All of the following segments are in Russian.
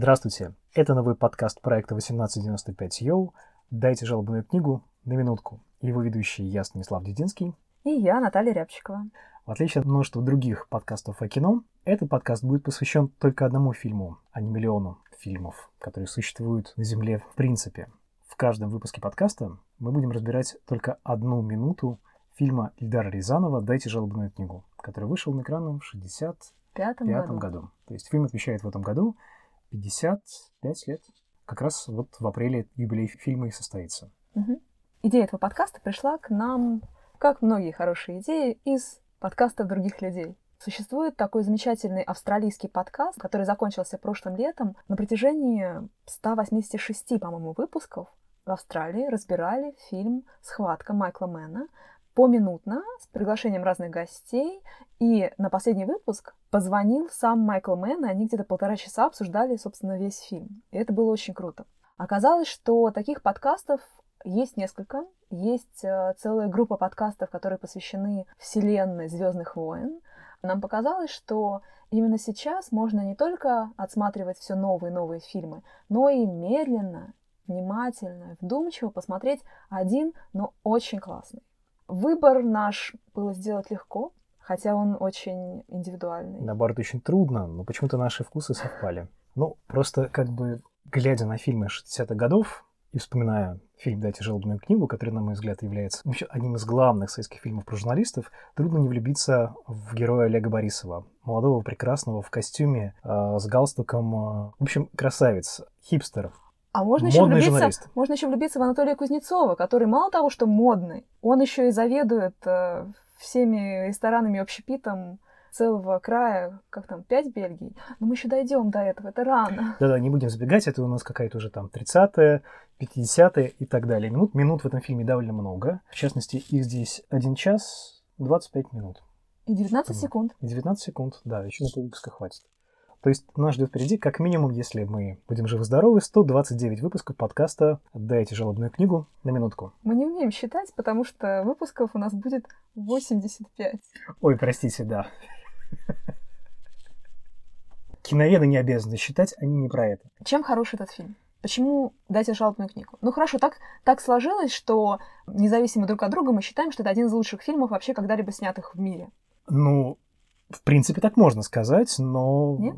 Здравствуйте, это новый подкаст проекта 1895 Йоу. Дайте жалобную книгу на минутку. Его ведущий я, Станислав Дединский. И я, Наталья Рябчикова. В отличие от множества других подкастов о кино, этот подкаст будет посвящен только одному фильму, а не миллиону фильмов, которые существуют на Земле в принципе. В каждом выпуске подкаста мы будем разбирать только одну минуту фильма Ильдара Рязанова «Дайте жалобную книгу», который вышел на экраны в 65 году. году. То есть фильм отвечает в этом году 55 лет. Как раз вот в апреле юбилей фильма и состоится. Угу. Идея этого подкаста пришла к нам, как многие хорошие идеи, из подкаста других людей. Существует такой замечательный австралийский подкаст, который закончился прошлым летом. На протяжении 186, по-моему, выпусков в Австралии разбирали фильм «Схватка» Майкла Мэна поминутно с приглашением разных гостей. И на последний выпуск позвонил сам Майкл Мэн, и они где-то полтора часа обсуждали, собственно, весь фильм. И это было очень круто. Оказалось, что таких подкастов есть несколько. Есть э, целая группа подкастов, которые посвящены вселенной Звездных войн. Нам показалось, что именно сейчас можно не только отсматривать все новые и новые фильмы, но и медленно, внимательно, вдумчиво посмотреть один, но очень классный. Выбор наш было сделать легко, хотя он очень индивидуальный. Наоборот, очень трудно, но почему-то наши вкусы совпали. Ну, просто как бы глядя на фильмы 60-х годов и вспоминая фильм «Дайте жалобную книгу», который, на мой взгляд, является одним из главных советских фильмов про журналистов, трудно не влюбиться в героя Олега Борисова, молодого, прекрасного, в костюме, э, с галстуком, э, в общем, красавец, хипстер, а можно еще, влюбиться, можно еще влюбиться в Анатолия Кузнецова, который мало того, что модный, он еще и заведует э, всеми ресторанами общепитом целого края, как там, пять Бельгий. Но мы еще дойдем до этого, это рано. Да-да, не будем забегать, это у нас какая-то уже там 30-е, 50-е и так далее. Минут, минут в этом фильме довольно много. В частности, их здесь 1 час 25 минут. И 19 секунд. И 19 секунд, да, еще на полвыпуска хватит. То есть нас ждет впереди, как минимум, если мы будем живы-здоровы, 129 выпусков подкаста «Дайте жалобную книгу» на минутку. Мы не умеем считать, потому что выпусков у нас будет 85. Ой, простите, да. Киноведы не обязаны считать, они не про это. Чем хорош этот фильм? Почему дайте жалобную книгу? Ну хорошо, так, так сложилось, что независимо друг от друга мы считаем, что это один из лучших фильмов вообще когда-либо снятых в мире. Ну, в принципе, так можно сказать, но... Нет?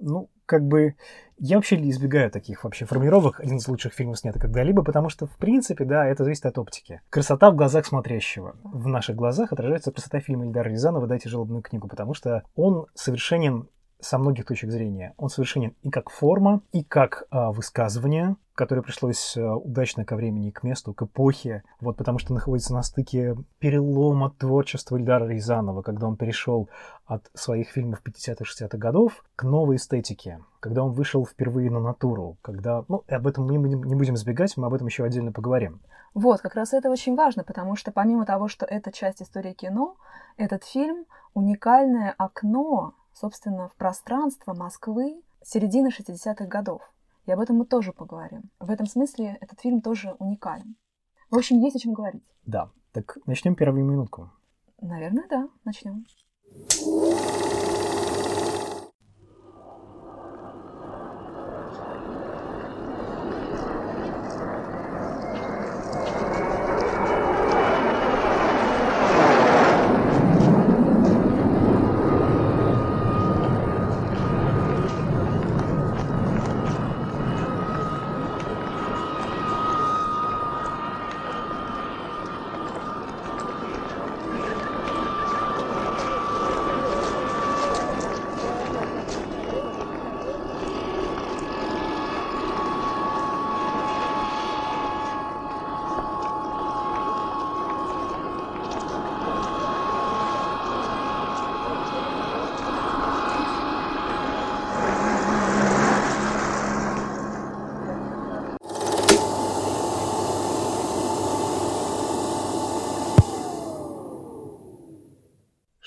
Ну, как бы... Я вообще избегаю таких вообще формулировок «один из лучших фильмов снятых когда-либо», потому что, в принципе, да, это зависит от оптики. Красота в глазах смотрящего. В наших глазах отражается красота фильма Ильдара Рязанова «Дайте жалобную книгу», потому что он совершенен со многих точек зрения. Он совершенен и как форма, и как а, высказывание, которое пришлось а, удачно ко времени, к месту, к эпохе, вот потому что находится на стыке перелома творчества Ильдара Рязанова, когда он перешел от своих фильмов 50-60-х годов к новой эстетике, когда он вышел впервые на натуру, когда, ну, об этом мы не будем сбегать, мы об этом еще отдельно поговорим. Вот, как раз это очень важно, потому что помимо того, что это часть истории кино, этот фильм уникальное окно собственно, в пространство Москвы середины 60-х годов. И об этом мы тоже поговорим. В этом смысле этот фильм тоже уникален. В общем, есть о чем говорить. Да. Так начнем первую минутку. Наверное, да, начнем.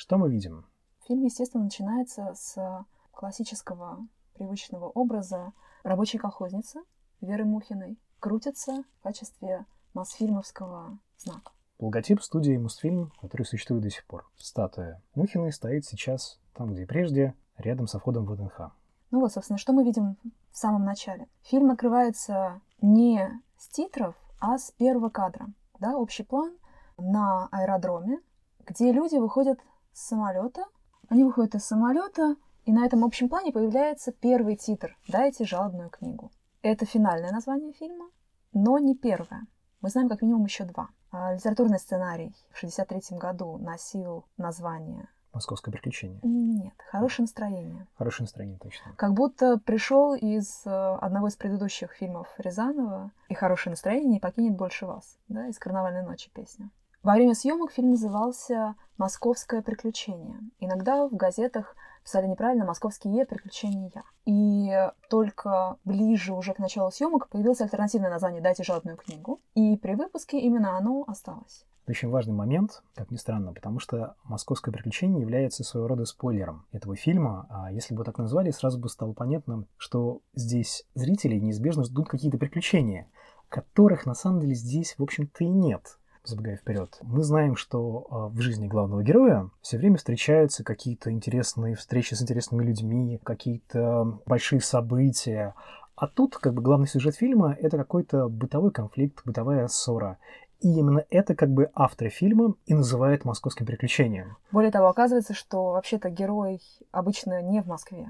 Что мы видим? Фильм, естественно, начинается с классического привычного образа рабочей колхозницы Веры Мухиной. Крутится в качестве Мосфильмовского знака. Логотип студии Мосфильм, который существует до сих пор. Статуя Мухиной стоит сейчас там, где и прежде, рядом со входом в ВДНХ. Ну вот, собственно, что мы видим в самом начале. Фильм открывается не с титров, а с первого кадра. Да, общий план на аэродроме, где люди выходят с самолета. Они выходят из самолета, и на этом общем плане появляется первый титр «Дайте жалобную книгу». Это финальное название фильма, но не первое. Мы знаем как минимум еще два. А, литературный сценарий в 1963 году носил название Московское приключение. Нет, хорошее настроение. Хорошее настроение, точно. Как будто пришел из э, одного из предыдущих фильмов Рязанова, и хорошее настроение не покинет больше вас, да, из «Карнавальной ночи» песня. Во время съемок фильм назывался «Московское приключение». Иногда в газетах писали неправильно «Московские приключения». И только ближе уже к началу съемок появилось альтернативное название «Дайте жалобную книгу». И при выпуске именно оно осталось. Это очень важный момент, как ни странно, потому что «Московское приключение» является своего рода спойлером этого фильма. А если бы так назвали, сразу бы стало понятно, что здесь зрители неизбежно ждут какие-то приключения, которых на самом деле здесь, в общем-то, и нет забегая вперед, мы знаем, что а, в жизни главного героя все время встречаются какие-то интересные встречи с интересными людьми, какие-то большие события. А тут как бы главный сюжет фильма — это какой-то бытовой конфликт, бытовая ссора. И именно это как бы авторы фильма и называют московским приключением. Более того, оказывается, что вообще-то герой обычно не в Москве.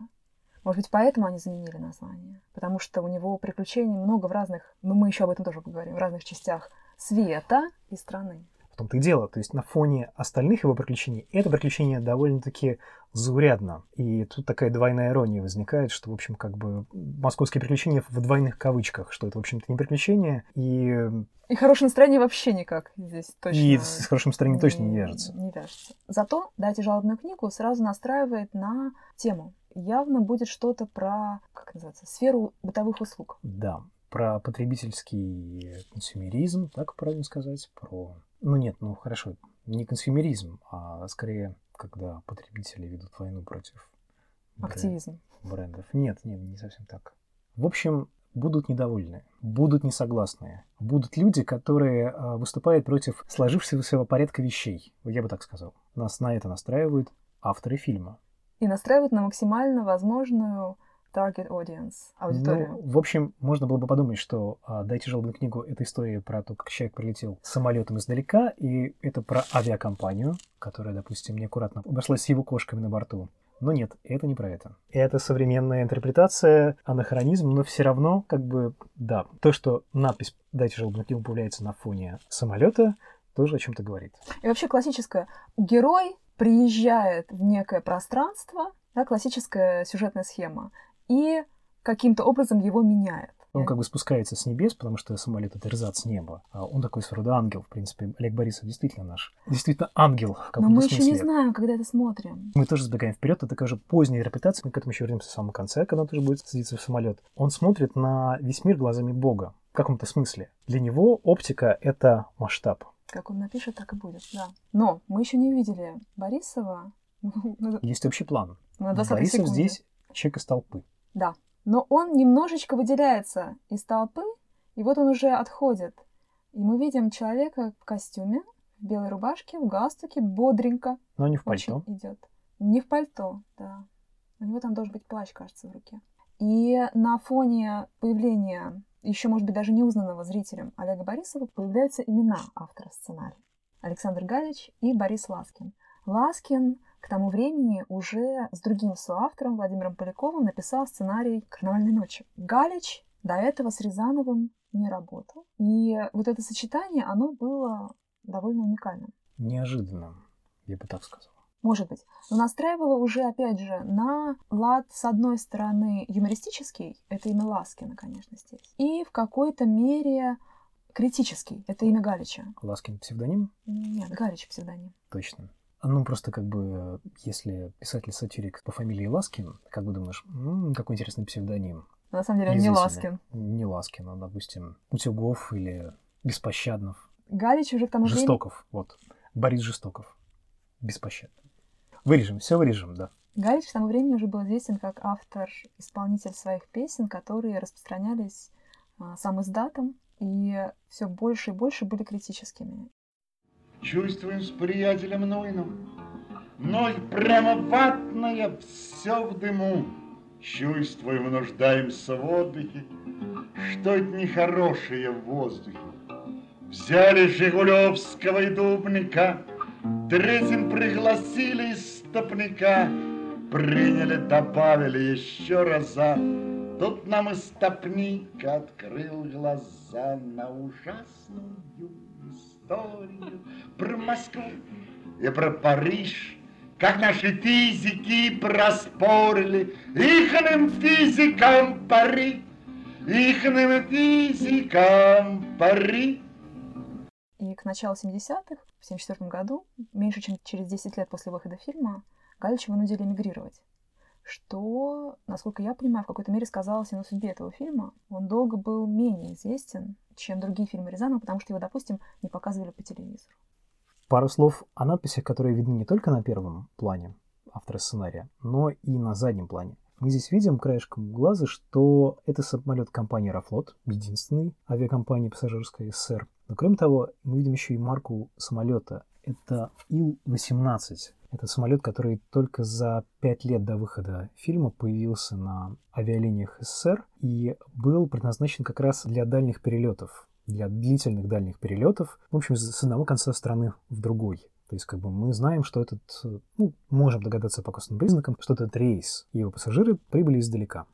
Может быть, поэтому они заменили название. Потому что у него приключений много в разных, ну мы еще об этом тоже поговорим, в разных частях света и страны. В том-то и дело. То есть на фоне остальных его приключений это приключение довольно-таки заурядно. И тут такая двойная ирония возникает, что, в общем, как бы московские приключения в двойных кавычках, что это, в общем-то, не приключения, и... И хорошее настроение вообще никак здесь точно... И с хорошим настроением точно не вяжется. Не вяжется. Зато «Дайте жалобную книгу» сразу настраивает на тему. Явно будет что-то про, как называется, сферу бытовых услуг. Да, про потребительский консюмеризм, так правильно сказать, про... Ну нет, ну хорошо, не консюмеризм, а скорее, когда потребители ведут войну против Активизм. брендов. Нет, нет, не совсем так. В общем, будут недовольны, будут несогласные, будут люди, которые э, выступают против сложившегося порядка вещей. Я бы так сказал. Нас на это настраивают авторы фильма. И настраивают на максимально возможную target audience, аудиторию. Ну, в общем, можно было бы подумать, что а, «Дайте жалобную книгу» — это история про то, как человек прилетел самолетом издалека, и это про авиакомпанию, которая, допустим, неаккуратно обошлась с его кошками на борту. Но нет, это не про это. Это современная интерпретация, анахронизм, но все равно, как бы, да, то, что надпись «Дайте жалобную книгу» появляется на фоне самолета, тоже о чем-то говорит. И вообще классическое. Герой приезжает в некое пространство, да, классическая сюжетная схема и каким-то образом его меняет. Он как бы спускается с небес, потому что самолет это рзац с неба. А он такой своего рода ангел, в принципе. Олег Борисов действительно наш. Действительно ангел в Но мы смысле. еще не знаем, когда это смотрим. Мы тоже забегаем вперед. Это такая же поздняя интерпретация. Мы к этому еще вернемся в самом конце, когда он тоже будет садиться в самолет. Он смотрит на весь мир глазами Бога. В каком-то смысле. Для него оптика — это масштаб. Как он напишет, так и будет, да. Но мы еще не увидели Борисова. Есть общий план. Борисов секунды. здесь человек из толпы. Да. Но он немножечко выделяется из толпы, и вот он уже отходит. И мы видим человека в костюме, в белой рубашке, в галстуке, бодренько. Но не в пальто. идет. Не в пальто, да. У него там должен быть плащ, кажется, в руке. И на фоне появления еще, может быть, даже неузнанного зрителям Олега Борисова появляются имена автора сценария. Александр Галич и Борис Ласкин. Ласкин к тому времени уже с другим соавтором Владимиром Поляковым написал сценарий «Карнавальной ночи». Галич до этого с Рязановым не работал. И вот это сочетание, оно было довольно уникальным. Неожиданно, я бы так сказал. Может быть. Но настраивало уже, опять же, на лад, с одной стороны, юмористический, это имя Ласкина, конечно, здесь, и в какой-то мере критический, это имя Галича. Ласкин псевдоним? Нет, Галич псевдоним. Точно. Ну, просто как бы, если писатель-сатирик по фамилии Ласкин, как бы думаешь, м-м, какой интересный псевдоним. На самом деле он не Ласкин. Не Ласкин, а, допустим, Утюгов или Беспощаднов. Галич уже к тому Жестоков, времени... вот. Борис Жестоков. Беспощадный. Вырежем, все вырежем, да. Галич к тому времени уже был известен как автор, исполнитель своих песен, которые распространялись а, сам издатом и все больше и больше были критическими. Чувствуем с приятелем Нойным. Ной прямо ватная, все в дыму. Чувствуем, нуждаемся в отдыхе, что это нехорошее в воздухе. Взяли Жигулевского и Дубника, Третьим пригласили из стопника, Приняли, добавили еще раза. Тут нам истопник открыл глаза на ужасную историю про Москву и про Париж, как наши физики проспорили ихным физикам пари, ихным физикам пари. И к началу 70-х, в 74 году, меньше чем через 10 лет после выхода фильма, Галича вынудили эмигрировать. Что, насколько я понимаю, в какой-то мере сказалось и на судьбе этого фильма. Он долго был менее известен, чем другие фильмы Рязанова, потому что его, допустим, не показывали по телевизору. Пару слов о надписях, которые видны не только на первом плане автора сценария, но и на заднем плане. Мы здесь видим краешком глаза, что это самолет компании «Аэрофлот», единственной авиакомпании пассажирской СССР. Но кроме того, мы видим еще и марку самолета. Это Ил-18. Это самолет, который только за пять лет до выхода фильма появился на авиалиниях СССР и был предназначен как раз для дальних перелетов, для длительных дальних перелетов, в общем, с одного конца страны в другой. То есть, как бы мы знаем, что этот, ну, можем догадаться по косвенным признакам, что этот рейс и его пассажиры прибыли издалека.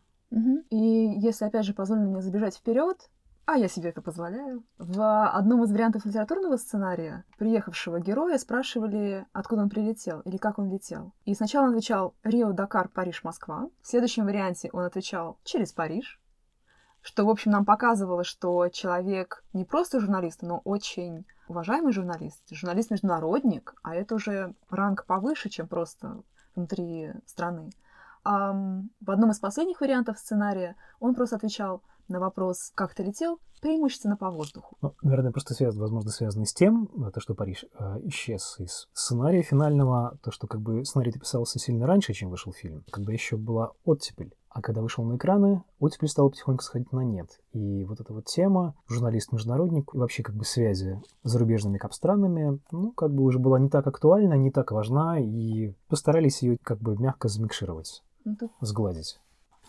И если, опять же, позволено мне забежать вперед, а я себе это позволяю. В одном из вариантов литературного сценария приехавшего героя спрашивали, откуда он прилетел или как он летел. И сначала он отвечал Рио, Дакар, Париж, Москва. В следующем варианте он отвечал через Париж. Что, в общем, нам показывало, что человек не просто журналист, но очень уважаемый журналист, журналист-международник, а это уже ранг повыше, чем просто внутри страны. А в одном из последних вариантов сценария он просто отвечал на вопрос, как ты летел, преимущественно по воздуху. Ну, наверное, просто связано, возможно, связано с тем, э, то, что Париж э, исчез из сценария финального, то, что как бы сценарий писался сильно раньше, чем вышел фильм, когда еще была оттепель. А когда вышел на экраны, оттепель стала потихоньку сходить на нет. И вот эта вот тема, журналист-международник, и вообще как бы связи с зарубежными капстранами, ну, как бы уже была не так актуальна, не так важна, и постарались ее как бы мягко замикшировать. Сгладить.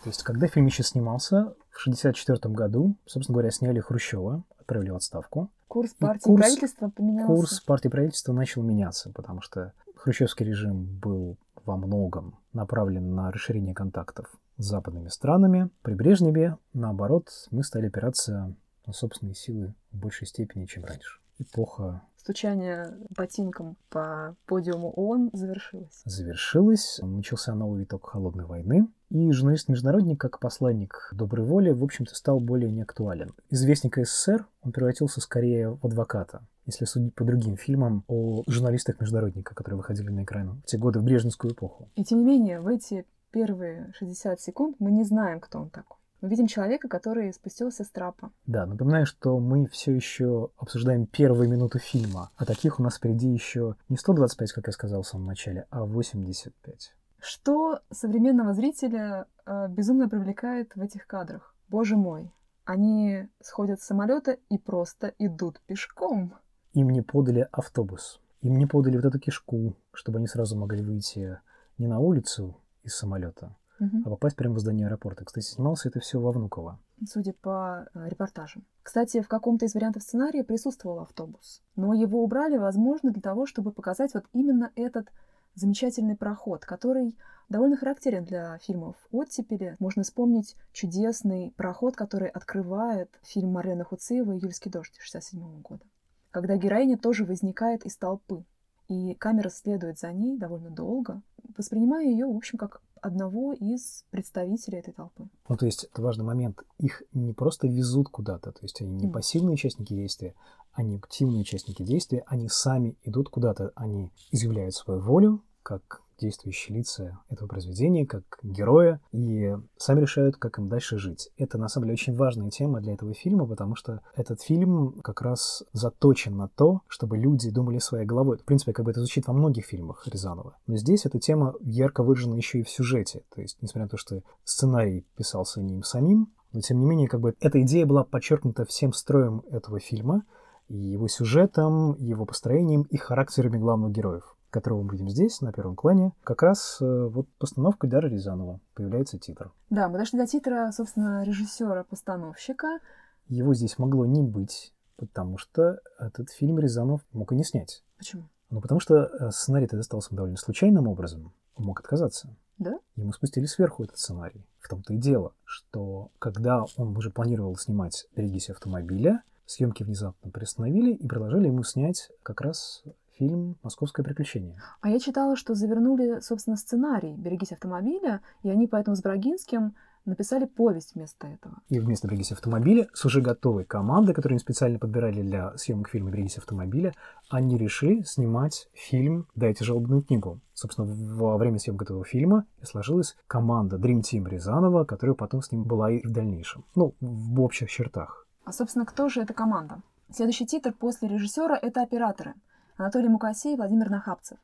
То есть, когда фильм еще снимался, в 1964 году, собственно говоря, сняли Хрущева, отправили в отставку. Курс партии курс, правительства поменялся. Курс партии правительства начал меняться, потому что хрущевский режим был во многом направлен на расширение контактов с западными странами. При Брежневе, наоборот, мы стали опираться на собственные силы в большей степени, чем раньше. Эпоха стучание ботинком по подиуму ООН завершилось. Завершилось. Начался новый виток холодной войны. И журналист-международник, как посланник доброй воли, в общем-то, стал более неактуален. Из вестника СССР он превратился скорее в адвоката, если судить по другим фильмам о журналистах-международниках, которые выходили на экран в те годы, в брежневскую эпоху. И тем не менее, в эти первые 60 секунд мы не знаем, кто он такой. Мы видим человека, который спустился с трапа. Да, напоминаю, что мы все еще обсуждаем первые минуты фильма, а таких у нас впереди еще не 125, как я сказал в самом начале, а 85. Что современного зрителя э, безумно привлекает в этих кадрах? Боже мой, они сходят с самолета и просто идут пешком. Им не подали автобус, им не подали вот эту кишку, чтобы они сразу могли выйти не на улицу из самолета, угу. а попасть прямо в здание аэропорта. Кстати, снимался это все во Внуково. Судя по э, репортажам. Кстати, в каком-то из вариантов сценария присутствовал автобус, но его убрали, возможно, для того, чтобы показать вот именно этот замечательный проход, который довольно характерен для фильмов «Оттепели». Можно вспомнить чудесный проход, который открывает фильм Марлены Хуциева «Июльский дождь» 1967 года, когда героиня тоже возникает из толпы, и камера следует за ней довольно долго, воспринимая ее, в общем, как одного из представителей этой толпы. Ну, то есть это важный момент. Их не просто везут куда-то, то есть они не пассивные участники действия, они активные участники действия, они сами идут куда-то, они изъявляют свою волю, как действующие лица этого произведения, как героя, и сами решают, как им дальше жить. Это, на самом деле, очень важная тема для этого фильма, потому что этот фильм как раз заточен на то, чтобы люди думали своей головой. В принципе, как бы это звучит во многих фильмах Рязанова. Но здесь эта тема ярко выражена еще и в сюжете. То есть, несмотря на то, что сценарий писался не им самим, но, тем не менее, как бы эта идея была подчеркнута всем строем этого фильма, и его сюжетом, его построением и характерами главных героев. Которого мы видим здесь, на первом плане, как раз э, вот постановка Дара Рязанова. Появляется титр. Да, мы дошли до титра, собственно, режиссера-постановщика. Его здесь могло не быть, потому что этот фильм Рязанов мог и не снять. Почему? Ну, потому что э, сценарий-то достался довольно случайным образом. Он мог отказаться. Да? Ему спустили сверху этот сценарий. В том-то и дело, что когда он уже планировал снимать «Берегись автомобиля», съемки внезапно приостановили и предложили ему снять как раз фильм «Московское приключение». А я читала, что завернули, собственно, сценарий «Берегись автомобиля», и они поэтому с Брагинским написали повесть вместо этого. И вместо «Берегись автомобиля» с уже готовой командой, которую они специально подбирали для съемок фильма «Берегись автомобиля», они решили снимать фильм «Дайте жалобную книгу». Собственно, во время съемок этого фильма сложилась команда Dream Team Рязанова, которая потом с ним была и в дальнейшем. Ну, в общих чертах. А, собственно, кто же эта команда? Следующий титр после режиссера — это операторы. Анатолий Мукасей и Владимир Нахапцев.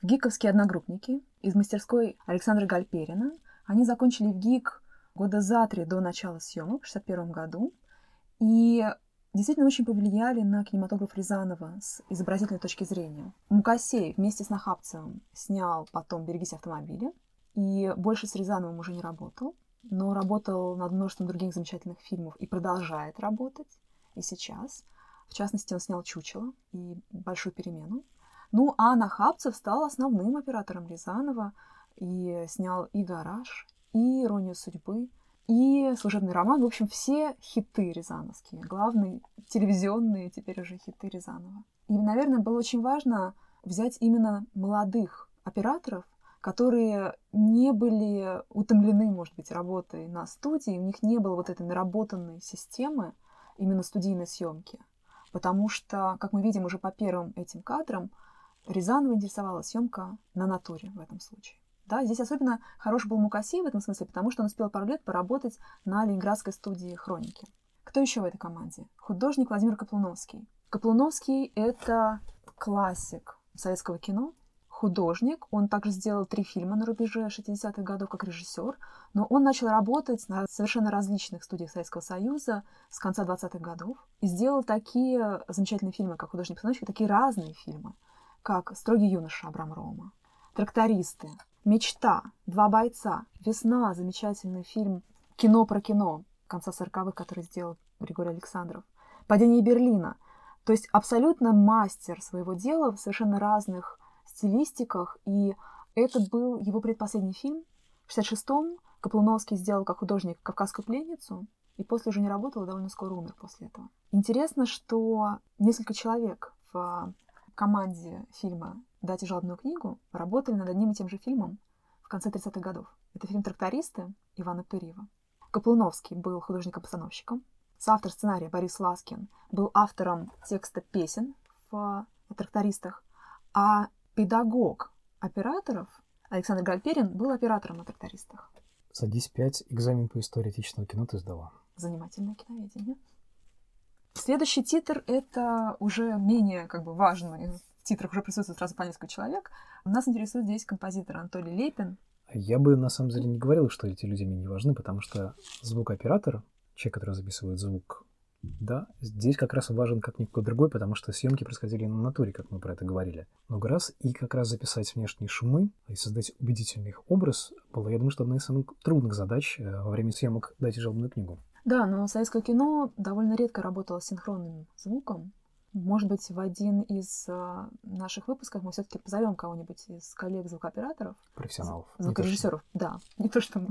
В ГИКовские одногруппники из мастерской Александра Гальперина. Они закончили в ГИК года за три до начала съемок в 1961 году. И действительно очень повлияли на кинематограф Рязанова с изобразительной точки зрения. Мукасей вместе с Нахапцевым снял потом «Берегись автомобиля», и больше с Рязановым уже не работал, но работал над множеством других замечательных фильмов и продолжает работать и сейчас. В частности, он снял «Чучело» и «Большую перемену». Ну, а Нахапцев стал основным оператором Рязанова и снял и «Гараж», и «Иронию судьбы», и «Служебный роман». В общем, все хиты рязановские. Главные телевизионные теперь уже хиты Рязанова. И, наверное, было очень важно взять именно молодых операторов, которые не были утомлены, может быть, работой на студии, у них не было вот этой наработанной системы именно студийной съемки. Потому что, как мы видим уже по первым этим кадрам, Рязанова интересовала съемка на натуре в этом случае. Да, здесь особенно хорош был Мукасей в этом смысле, потому что он успел пару лет поработать на ленинградской студии «Хроники». Кто еще в этой команде? Художник Владимир Каплуновский. Каплуновский — это классик советского кино, художник. Он также сделал три фильма на рубеже 60-х годов как режиссер, но он начал работать на совершенно различных студиях Советского Союза с конца 20-х годов и сделал такие замечательные фильмы, как художник-постановщик, такие разные фильмы, как «Строгий юноша» Абрам Рома, «Трактористы», Мечта, Два бойца, Весна, замечательный фильм, кино про кино конца 40-х, который сделал Григорий Александров, Падение Берлина. То есть абсолютно мастер своего дела в совершенно разных стилистиках. И это был его предпоследний фильм. В 66-м Каплуновский сделал как художник «Кавказскую пленницу», и после уже не работал, и довольно скоро умер после этого. Интересно, что несколько человек в команде фильма «Дайте жалобную книгу» работали над одним и тем же фильмом в конце 30-х годов. Это фильм «Трактористы» Ивана Пырьева. Каплуновский был художником-постановщиком. Соавтор сценария Борис Ласкин был автором текста песен в «Трактористах», а педагог операторов Александр Гальперин был оператором на «Трактористах». Садись пять, экзамен по истории отечественного кино ты сдала. Занимательное киноведение. Следующий титр — это уже менее как бы важный. В титрах уже присутствует сразу по несколько человек. Нас интересует здесь композитор Анатолий Лепин. Я бы на самом деле не говорил, что эти люди мне не важны, потому что звукооператор, человек, который записывает звук, да, здесь как раз важен как никакой другой, потому что съемки происходили на натуре, как мы про это говорили. Много раз, и как раз записать внешние шумы и создать убедительный их образ было, я думаю, что одна из самых трудных задач э, во время съемок «Дайте жалобную книгу». Да, но советское кино довольно редко работало с синхронным звуком. Может быть, в один из э, наших выпусков мы все-таки позовем кого-нибудь из коллег-звукооператоров. Профессионалов. Звукорежиссеров, да. Не то, что мы.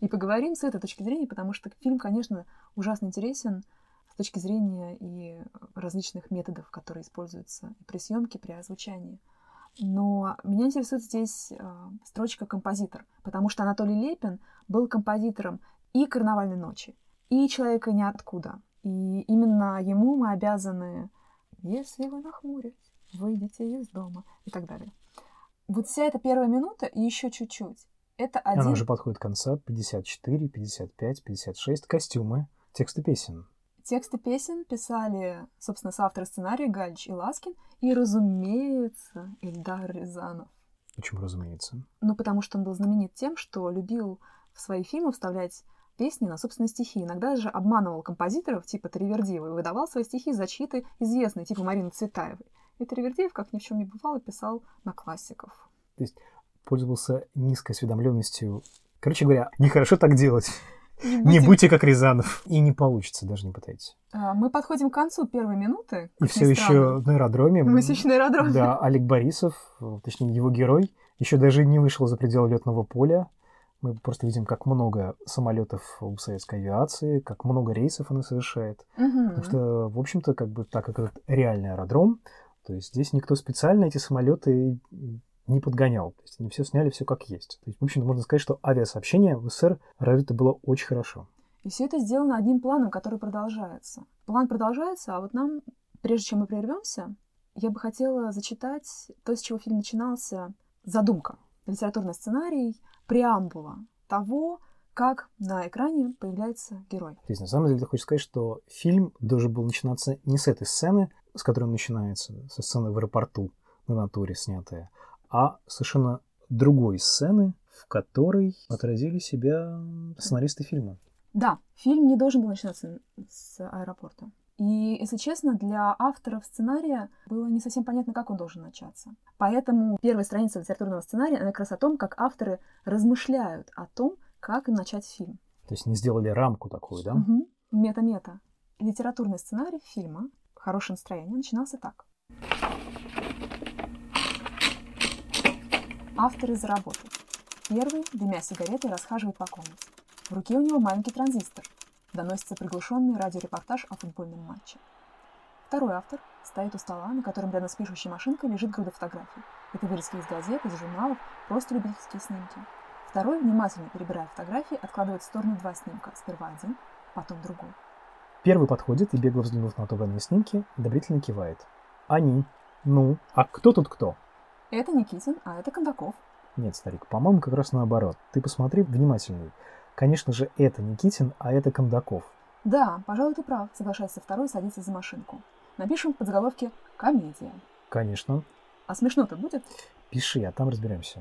И поговорим с этой точки зрения, потому что фильм, конечно, ужасно интересен с точки зрения и различных методов, которые используются при съемке, при озвучании. Но меня интересует здесь э, строчка «композитор», потому что Анатолий Лепин был композитором и «Карнавальной ночи», и «Человека ниоткуда». И именно ему мы обязаны «Если вы нахмурясь, выйдете из дома» и так далее. Вот вся эта первая минута и еще чуть-чуть. Это один... Она уже подходит к конца. 54, 55, 56. Костюмы, тексты песен. Тексты песен писали, собственно, соавторы сценария Галич и Ласкин, и, разумеется, Ильдар Рязанов. Почему разумеется? Ну, потому что он был знаменит тем, что любил в свои фильмы вставлять песни на собственные стихи. Иногда же обманывал композиторов типа Тривердиева и выдавал свои стихи за чьи-то известные, типа Марины Цветаевой. И Тривердеев, как ни в чем не бывало, писал на классиков. То есть пользовался низкой осведомленностью. Короче говоря, нехорошо так делать. Не Не будьте как Рязанов. И не получится, даже не пытайтесь. А, Мы подходим к концу первой минуты. И все еще на аэродроме. Мы все еще на аэродроме. Да, Олег Борисов, точнее его герой, еще даже не вышел за пределы летного поля. Мы просто видим, как много самолетов у советской авиации, как много рейсов она совершает. Мгм. Потому что, в общем-то, как бы так как это реальный аэродром, то есть здесь никто специально эти самолеты не подгонял. То есть они все сняли все как есть. То есть, в общем-то, можно сказать, что авиасообщение в СССР развито было очень хорошо. И все это сделано одним планом, который продолжается. План продолжается, а вот нам, прежде чем мы прервемся, я бы хотела зачитать то, с чего фильм начинался. Задумка, литературный сценарий, преамбула того, как на экране появляется герой. То есть, на самом деле, ты хочешь сказать, что фильм должен был начинаться не с этой сцены, с которой он начинается, со сцены в аэропорту на натуре снятая, а совершенно другой сцены, в которой отразили себя сценаристы фильма. Да, фильм не должен был начинаться с аэропорта. И, если честно, для авторов сценария было не совсем понятно, как он должен начаться. Поэтому первая страница литературного сценария, она как раз о том, как авторы размышляют о том, как им начать фильм. То есть, не сделали рамку такую, да? Мгм. Мета-мета. Литературный сценарий фильма «Хорошее настроение» начинался так. Авторы за работу. Первый, дымя сигаретой, расхаживает по комнате. В руке у него маленький транзистор. Доносится приглушенный радиорепортаж о футбольном матче. Второй автор стоит у стола, на котором рядом с пишущей машинкой лежит груда фотографий. Это вырезки из газет, из журналов, просто любительские снимки. Второй, внимательно перебирая фотографии, откладывает в сторону два снимка. Сперва один, потом другой. Первый подходит и, бегло взглянув на отобранные снимки, одобрительно кивает. Они. Ну, а кто тут кто? Это Никитин, а это Кондаков. Нет, старик, по-моему, как раз наоборот. Ты посмотри внимательней. Конечно же, это Никитин, а это Кондаков. Да, пожалуй, ты прав, соглашается второй садится за машинку. Напишем в подзаголовке «Комедия». Конечно. А смешно-то будет? Пиши, а там разберемся.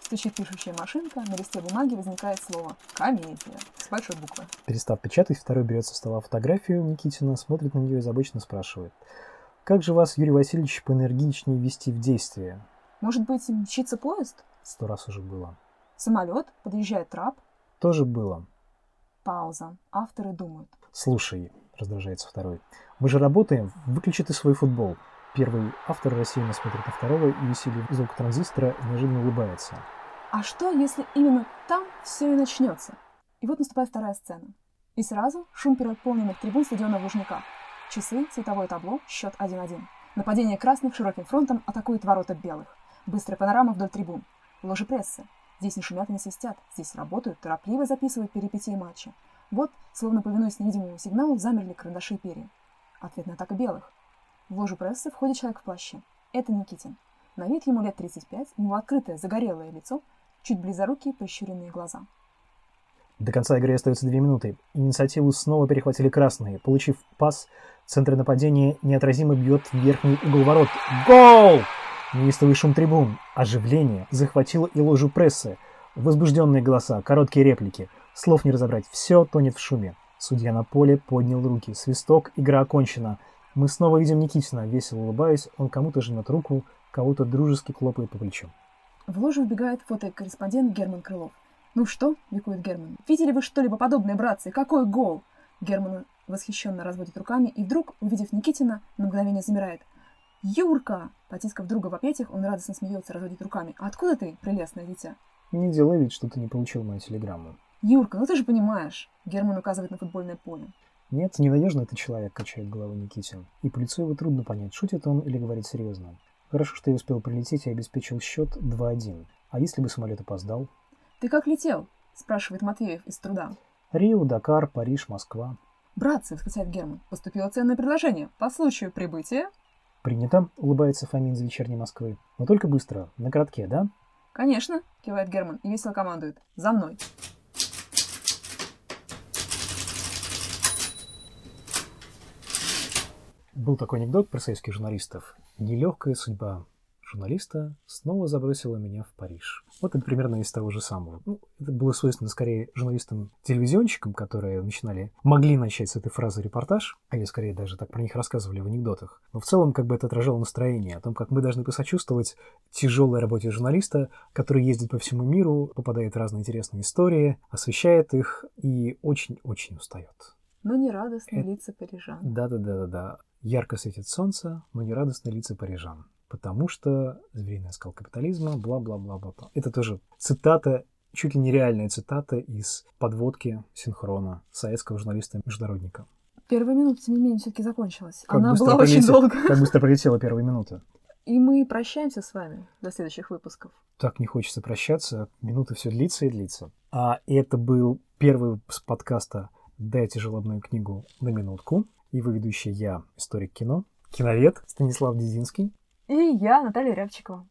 Стучит пишущая машинка, на листе бумаги возникает слово «комедия» с большой буквы. Перестав печатать, второй берет со стола фотографию Никитина, смотрит на нее и озабоченно спрашивает. «Как же вас, Юрий Васильевич, поэнергичнее ввести в действие?» Может быть, мчится поезд? Сто раз уже было. Самолет? Подъезжает трап? Тоже было. Пауза. Авторы думают. «Слушай», — раздражается второй, — «мы же работаем, выключи ты свой футбол». Первый автор рассеянно смотрит на второго и, усилив звук транзистора, неожиданно улыбается. А что, если именно там все и начнется? И вот наступает вторая сцена. И сразу шум переполненных трибун стадиона в Лужниках. Часы, цветовое табло, счет 1-1. Нападение красных широким фронтом атакует ворота белых. Быстрая панорама вдоль трибун. Ложи прессы. Здесь не шумят и не свистят. Здесь работают, торопливо записывают перипетии матча. Вот, словно повинуясь невидимому сигналу, замерли карандаши и перья. Ответная атака белых. В ложу прессы входит человек в плаще. Это Никитин. На вид ему лет 35, у него открытое, загорелое лицо, чуть близорукие, прищуренные глаза. До конца игры остается две минуты. Инициативу снова перехватили красные. Получив пас, центр нападения неотразимо бьет в верхний угол ворот. Гол! Неистовый шум трибун, оживление захватило и ложу прессы. Возбужденные голоса, короткие реплики. Слов не разобрать, все тонет в шуме. Судья на поле поднял руки. Свисток, игра окончена. Мы снова видим Никитина, весело улыбаясь, он кому-то жмет руку, кого-то дружески хлопает по плечу. В ложу вбегает фотокорреспондент Герман Крылов. «Ну что?» – ликует Герман. «Видели вы что-либо подобное, братцы? Какой гол!» Герман восхищенно разводит руками и вдруг, увидев Никитина, на мгновение замирает. «Юрка!» Потискав друга в объятиях, он радостно смеется, разводит руками. «А откуда ты, прелестное дитя?» Не делай вид, что ты не получил мою телеграмму. «Юрка, ну ты же понимаешь!» Герман указывает на футбольное поле. Нет, ненадежно это человек, качает головой Никитин. И по лицу его трудно понять, шутит он или говорит серьезно. Хорошо, что я успел прилететь и обеспечил счет 2-1. А если бы самолет опоздал? «Ты как летел?» – спрашивает Матвеев из труда. Рио, Дакар, Париж, Москва. «Братцы!» – восклицает Герман. «Поступило ценное предложение. По случаю прибытия...» Принято, улыбается Фомин из вечерней Москвы. Но только быстро, на коротке, да? «Конечно!» – кивает Герман и весело командует. «За мной!» Был такой анекдот про советских журналистов. Нелегкая судьба журналиста снова забросила меня в Париж. Вот это примерно из того же самого. Ну, это было свойственно скорее журналистам-телевизионщикам, которые начинали, могли начать с этой фразы репортаж, или скорее даже так про них рассказывали в анекдотах. Но в целом как бы это отражало настроение о том, как мы должны посочувствовать тяжелой работе журналиста, который ездит по всему миру, попадает в разные интересные истории, освещает их и очень-очень устает. Но не радостные это... лица парижан. Да-да-да-да. Ярко светит солнце, но не радостные лица парижан потому что звериный оскал капитализма, бла-бла-бла-бла. Это тоже цитата, чуть ли нереальная цитата из подводки синхрона советского журналиста-международника. Первая минута, тем не менее, все-таки закончилась. Как Она была очень долго. Как быстро пролетела первая минута. И мы прощаемся с вами до следующих выпусков. Так не хочется прощаться. Минута все длится и длится. А это был первый выпуск подкаста «Дайте желобную книгу на минутку». И вы ведущий я, историк кино, киновед Станислав Дединский. И я, Наталья Рябчикова.